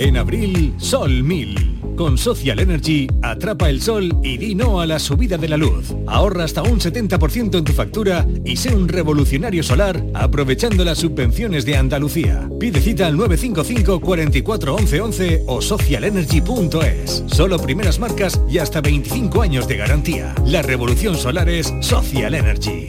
M: En abril, Sol 1000. Con Social Energy, atrapa el sol y di no a la subida de la luz. Ahorra hasta un 70% en tu factura y sé un revolucionario solar aprovechando las subvenciones de Andalucía. Pide cita al 955 44 11 11 o socialenergy.es. Solo primeras marcas y hasta 25 años de garantía. La revolución solar es Social Energy.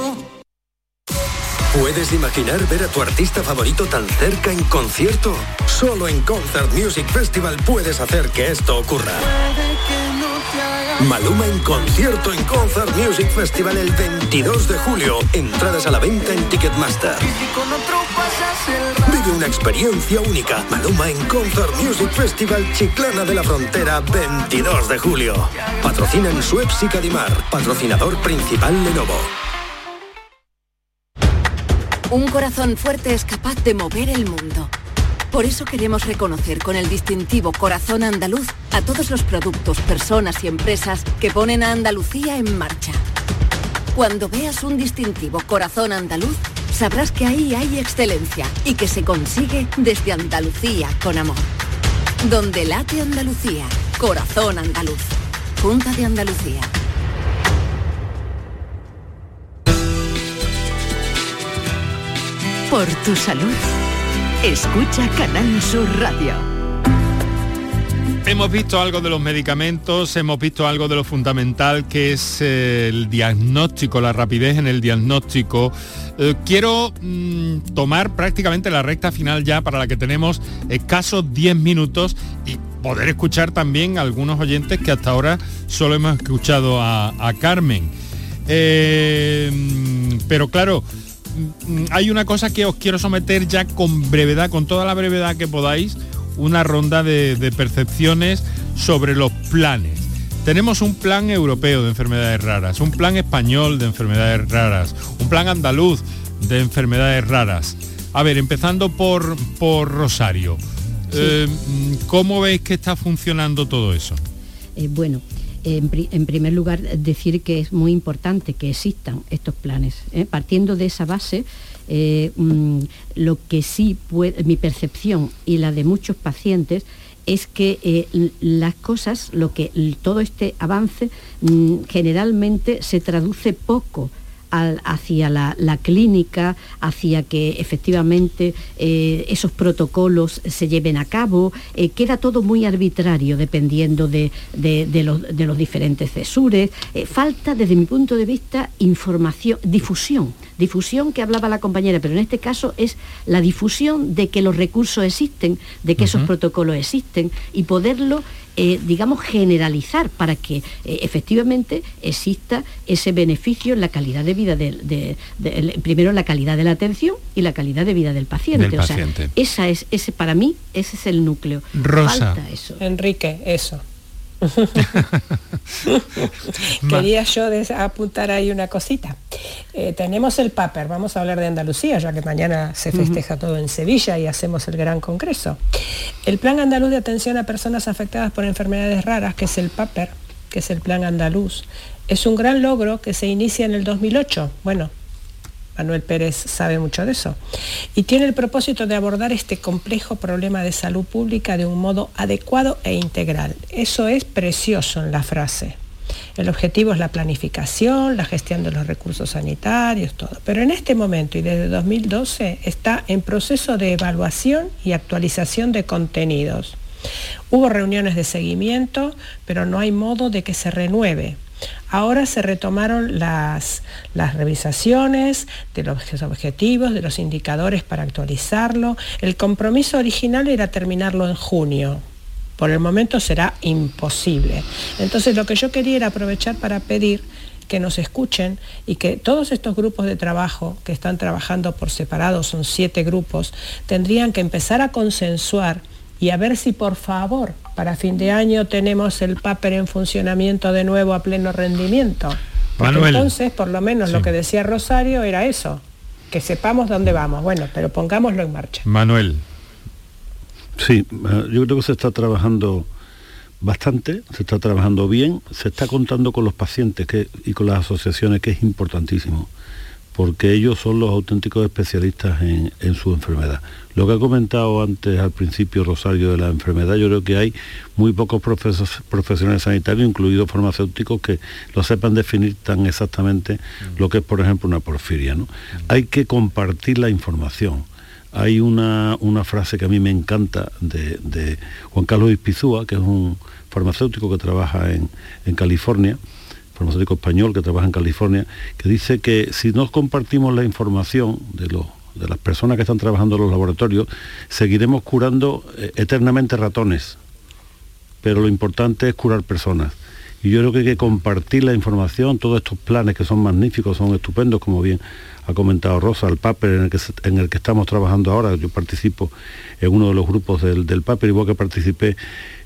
N: ¿Puedes imaginar ver a tu artista favorito tan cerca en concierto? Solo en Concert Music Festival puedes hacer que esto ocurra. Maluma en concierto en Concert Music Festival el 22 de julio. Entradas a la venta en Ticketmaster. Vive una experiencia única. Maluma en Concert Music Festival Chiclana de la Frontera 22 de julio. Patrocina en Suez y Cadimar. Patrocinador principal Lenovo.
O: Un corazón fuerte es capaz de mover el mundo. Por eso queremos reconocer con el distintivo Corazón Andaluz a todos los productos, personas y empresas que ponen a Andalucía en marcha. Cuando veas un distintivo Corazón Andaluz, sabrás que ahí hay excelencia y que se consigue desde Andalucía con amor. Donde late Andalucía, Corazón Andaluz. Junta de Andalucía.
C: Por tu salud. Escucha Canal Sur Radio.
B: Hemos visto algo de los medicamentos, hemos visto algo de lo fundamental que es eh, el diagnóstico, la rapidez en el diagnóstico. Eh, quiero mm, tomar prácticamente la recta final ya para la que tenemos escasos 10 minutos y poder escuchar también a algunos oyentes que hasta ahora solo hemos escuchado a, Carmen. Eh, mm, pero claro, hay una cosa que os quiero someter ya con brevedad, con toda la brevedad que podáis, una ronda de, percepciones sobre los planes. tenemos un plan europeo de enfermedades raras, un plan español de enfermedades raras, un plan andaluz de enfermedades raras. A ver, empezando por, por Rosario, eh, ¿cómo veis que está funcionando todo eso?
E: Eh, bueno, en, primer lugar, decir que es muy importante que existan estos planes. ¿eh? Partiendo de esa base, mm, lo que sí puede, mi percepción y la de muchos pacientes es que las cosas, lo que todo este avance mm, generalmente se traduce poco hacia la, clínica, hacia que efectivamente eh, esos protocolos se lleven a cabo. Eh, queda todo muy arbitrario dependiendo de, los, diferentes cesures. Eh, falta, desde mi punto de vista, información, difusión. Difusión que hablaba la compañera, pero en este caso es la difusión de que los recursos existen, de que esos protocolos existen y poderlo eh, digamos, generalizar para que eh, efectivamente exista ese beneficio en la calidad de vida de, primero la calidad de la atención y la calidad de vida del paciente. O sea, esa es, ese para mí, ese es el núcleo.
B: Rosa.
F: eso. Enrique, eso. Quería yo apuntar ahí una cosita. Eh, tenemos el PAPER, vamos a hablar de Andalucía, ya que mañana se festeja todo en Sevilla y hacemos el gran congreso. El Plan Andaluz de Atención a Personas Afectadas por Enfermedades Raras, que es el PAPER, que es el Plan Andaluz, es un gran logro que se inicia en el 2008. Bueno, Manuel Pérez sabe mucho de eso, y tiene el propósito de abordar este complejo problema de salud pública de un modo adecuado e integral. Eso es precioso en la frase. El objetivo es la planificación, la gestión de los recursos sanitarios, todo. Pero en este momento y desde 2012 está en proceso de evaluación y actualización de contenidos. Hubo reuniones de seguimiento, pero no hay modo de que se renueve. Ahora se retomaron las, revisaciones de los objetivos, de los indicadores para actualizarlo. El compromiso original era terminarlo en junio. Por el momento será imposible. Entonces lo que yo quería era aprovechar para pedir que nos escuchen y que todos estos grupos de trabajo que están trabajando por separado, son siete grupos, tendrían que empezar a consensuar y a ver si por favor para fin de año tenemos el PAPER en funcionamiento de nuevo a pleno rendimiento. entonces, por lo menos lo que decía Rosario era eso, que sepamos dónde vamos. Bueno, pero pongámoslo en marcha.
B: Manuel.
G: Sí, eh, yo creo que se está trabajando bastante, se está trabajando bien, se está contando con los pacientes y con las asociaciones, que es importantísimo porque ellos son los auténticos especialistas en, su enfermedad. Lo que ha comentado antes al principio Rosario de la enfermedad, yo creo que hay muy pocos profesionales sanitarios, incluidos farmacéuticos, que lo sepan definir tan exactamente lo que es, por ejemplo, una porfiria. Hay que compartir la información. Hay una, frase que a mí me encanta de, Juan Carlos Ispizúa, que es un farmacéutico que trabaja en, en California, farmacéutico español que trabaja en California, que dice que si no compartimos la información de, de las personas que están trabajando en los laboratorios, seguiremos curando eh, eternamente ratones. Pero lo importante es curar personas. Y yo creo que hay que compartir la información, todos estos planes que son magníficos, son estupendos, como bien ha comentado Rosa, el paper en el que, en el que estamos trabajando ahora. Yo participo en uno de los grupos del, del paper, igual que participé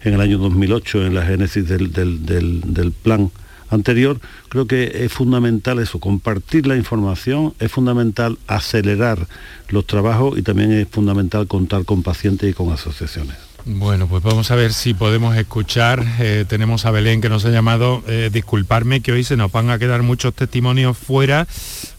G: en el año 2008 en la génesis del, del plan anterior, creo que es fundamental eso, compartir la información, es fundamental acelerar los trabajos y también es fundamental contar con pacientes y con asociaciones.
B: Bueno, pues vamos a ver si podemos escuchar. Eh, tenemos a Belén que nos ha llamado. Eh, disculparme que hoy se nos van a quedar muchos testimonios fuera,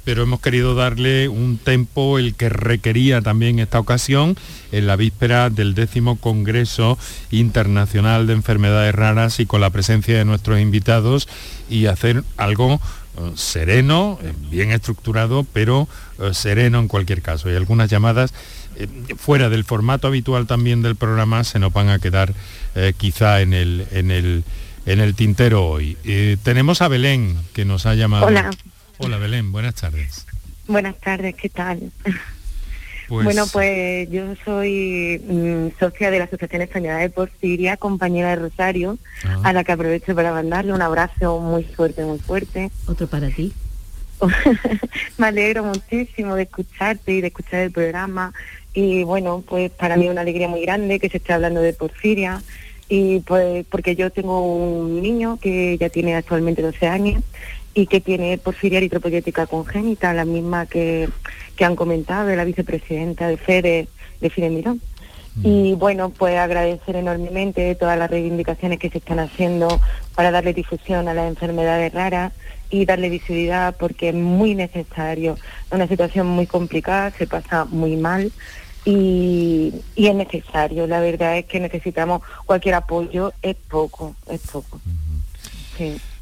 B: pero hemos querido darle un tempo el que requería también esta ocasión en la víspera del décimo Congreso Internacional de Enfermedades Raras y con la presencia de nuestros invitados y hacer algo eh, sereno, bien estructurado, pero sereno en cualquier caso. Y algunas llamadas eh, fuera del formato habitual también del programa se nos van a quedar eh, quizá en el, en, el, en el tintero hoy. Eh, tenemos a Belén que nos ha llamado.
P: Hola.
B: Hola Belén, buenas tardes.
P: Buenas tardes, ¿qué tal? Pues bueno, pues yo soy mm, socia de la Asociación Española de Porfiria, compañera de Rosario, ah. a la que aprovecho para mandarle un abrazo muy fuerte, muy fuerte.
E: Otro para ti.
P: Me alegro muchísimo de escucharte y de escuchar el programa y bueno, pues para mí es una alegría muy grande que se esté hablando de porfiria y pues porque yo tengo un niño que ya tiene actualmente 12 años y que tiene porfiria eritropoyética congénita, la misma que, que han comentado de la vicepresidenta de FEDE, de Fide Mirón. Mm. Y bueno, pues agradecer enormemente todas las reivindicaciones que se están haciendo para darle difusión a las enfermedades raras y darle visibilidad porque es muy necesario. Es una situación muy complicada, se pasa muy mal y, es necesario. La verdad es que necesitamos cualquier apoyo, es poco, es poco.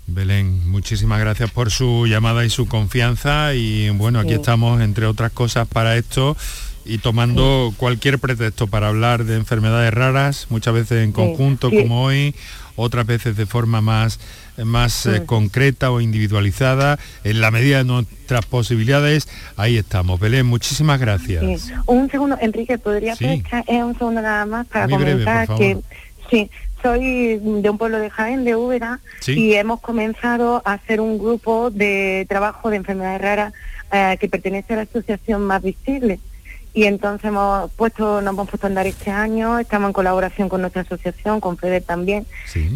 B: Belén, muchísimas gracias por su llamada y su confianza y bueno, aquí estamos entre otras cosas para esto y tomando cualquier pretexto para hablar de enfermedades raras, muchas veces en conjunto como hoy, otras veces de forma más más eh, concreta o individualizada, en la medida de nuestras posibilidades, ahí estamos. Belén, muchísimas gracias.
P: Un segundo, Enrique, ¿podría sí. Eh, un segundo nada más para comentar que sí, soy de un pueblo de Jaén, de Úbeda, y hemos comenzado a hacer un grupo de trabajo de enfermedades raras eh, que pertenece a la asociación Más Visible y entonces hemos puesto, nos hemos puesto a andar este año, estamos en colaboración con nuestra asociación, con FEDER también,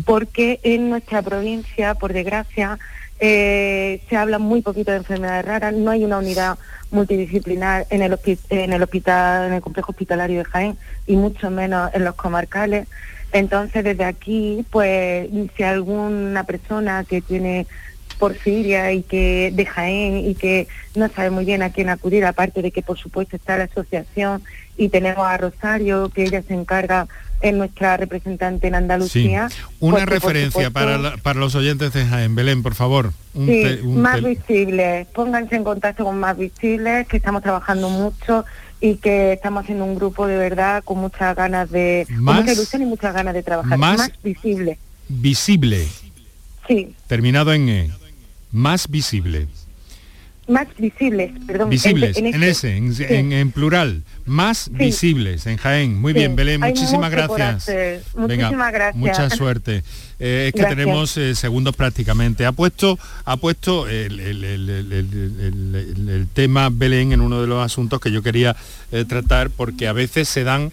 P: porque en nuestra provincia, por desgracia, eh, se habla muy poquito de enfermedades raras, no hay una unidad multidisciplinar en el, en el hospital, en el complejo hospitalario de Jaén y mucho menos en los comarcales. Entonces desde aquí, pues si alguna persona que tiene Porfiria y que de Jaén y que no sabe muy bien a quién acudir, aparte de que por supuesto está la asociación y tenemos a Rosario, que ella se encarga en nuestra representante en Andalucía.
B: Una referencia para, para los oyentes de Jaén, Belén, por favor.
P: más visibles, pónganse en contacto con más visibles, que estamos trabajando mucho y que estamos haciendo un grupo de verdad con muchas ganas de, más, mucha ilusión y muchas ganas de trabajar. Más, visible.
B: Visible.
P: Sí.
B: Terminado en E más visible.
P: Más visibles, perdón.
B: Visibles, en, ese, en, plural. Más visibles en Jaén. Muy bien, Belén, muchísimas gracias.
P: Muchísimas gracias.
B: Mucha suerte. Eh, es que tenemos eh, segundos prácticamente. Ha puesto, ha puesto el, tema Belén en uno de los asuntos que yo quería eh, tratar porque a veces se dan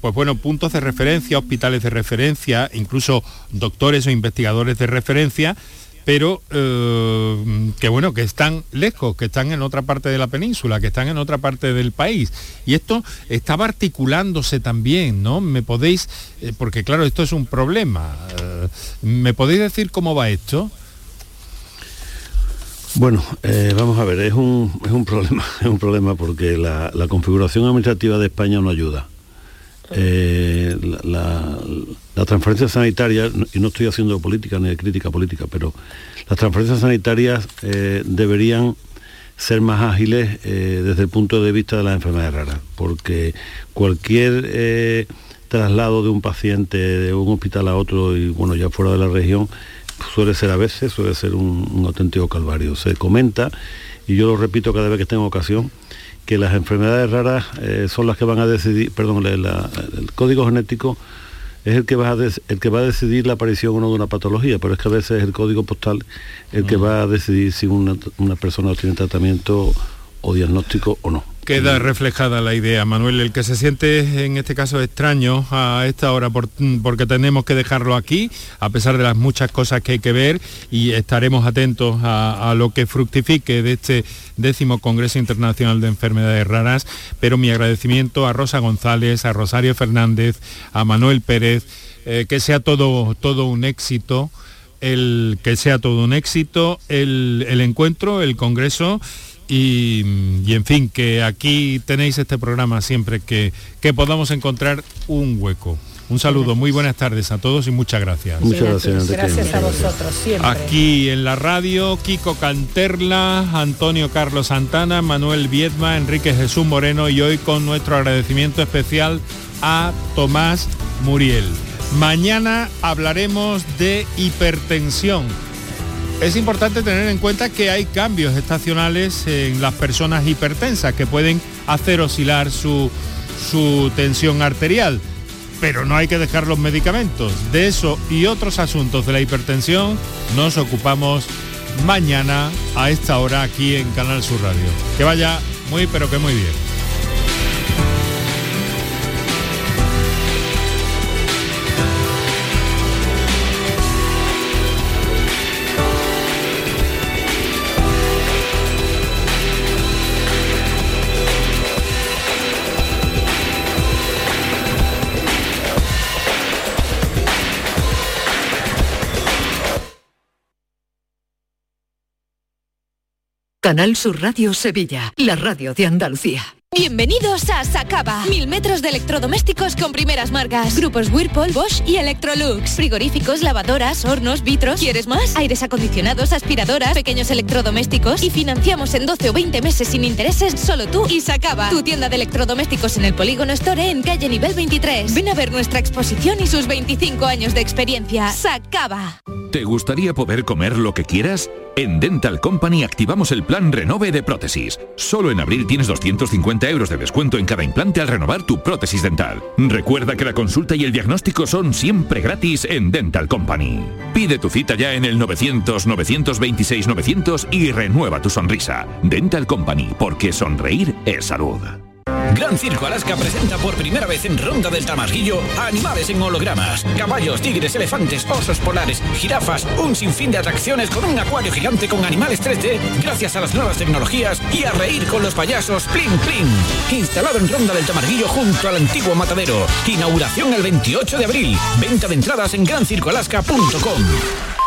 B: pues bueno, puntos de referencia, hospitales de referencia, incluso doctores o investigadores de referencia pero eh, que bueno, que están lejos, que están en otra parte de la península, que están en otra parte del país. Y esto estaba articulándose también, ¿no? Me podéis, eh, porque claro, esto es un problema. Eh, ¿Me podéis decir cómo va esto?
G: Bueno, vamos a ver, es un, es un problema, es un problema porque la, configuración administrativa de España no ayuda. Transferencia sanitaria, y no estoy haciendo política ni de crítica política, pero las transferencias sanitarias eh, deberían ser más ágiles eh, desde el punto de vista de las enfermedades raras, porque cualquier traslado de un paciente de un hospital a otro y bueno, ya fuera de la región, suele ser a veces, suele ser un, auténtico calvario. Se comenta, y yo lo repito cada vez que tengo ocasión, que las enfermedades raras eh, son las que van a decidir, perdón, el código genético es el que, va a el que va a decidir la aparición o no de una patología, pero es que a veces es el código postal el que va a decidir si una, una persona tiene tratamiento o diagnóstico o no.
B: Queda reflejada la idea, Manuel, el que se siente en este caso extraño a esta hora porque tenemos que dejarlo aquí, a pesar de las muchas cosas que hay que ver y estaremos atentos a, lo que fructifique de este décimo Congreso Internacional de Enfermedades Raras, pero mi agradecimiento a Rosa González, a Rosario Fernández, a Manuel Pérez, eh, que sea todo, todo un éxito, el, que sea todo un éxito el, el encuentro, el Congreso y, en fin, que aquí tenéis este programa siempre que, que podamos encontrar un hueco. Un saludo, muy buenas tardes a todos y muchas gracias.
G: Muchas gracias.
F: Gracias a vosotros siempre.
B: Aquí en la radio, Kiko Canterla, Antonio Carlos Santana, Manuel Viedma, Enrique Jesús Moreno y hoy con nuestro agradecimiento especial a Tomás Muriel. Mañana hablaremos de hipertensión es importante tener en cuenta que hay cambios estacionales en las personas hipertensas que pueden hacer oscilar su, tensión arterial, pero no hay que dejar los medicamentos. De eso y otros asuntos de la hipertensión nos ocupamos mañana a esta hora aquí en Canal Sur Radio. Que vaya muy pero que muy bien.
C: Canal Sur Radio Sevilla, la radio de Andalucía.
Q: Bienvenidos a Sacaba. Mil metros de electrodomésticos con primeras marcas. Grupos Whirlpool, Bosch y Electrolux. Frigoríficos, lavadoras, hornos, vitros. ¿Quieres más? Aires acondicionados, aspiradoras, pequeños electrodomésticos. Y financiamos en 12 o 20 meses sin intereses solo tú y Sacaba. Tu tienda de electrodomésticos en el Polígono Store en calle nivel 23. Ven a ver nuestra exposición y sus 25 años de experiencia. Sacaba.
J: ¿Te gustaría poder comer lo que quieras? En Dental Company activamos el plan Renove de prótesis. Solo en abril tienes 250 euros de descuento en cada implante al renovar tu prótesis dental. Recuerda que la consulta y el diagnóstico son siempre gratis en Dental Company. Pide tu cita ya en el 900-926-900 y renueva tu sonrisa. Dental Company, porque sonreír es salud.
K: Gran Circo Alaska presenta por primera vez en Ronda del Tamarguillo animales en hologramas, caballos, tigres, elefantes, osos polares, jirafas, un sinfín de atracciones con un acuario gigante con animales 3D gracias a las nuevas tecnologías y a reír con los payasos Pling Pling. Instalado en Ronda del Tamarguillo junto al antiguo matadero. Inauguración el 28 de abril. Venta de entradas en grancircoalaska.com.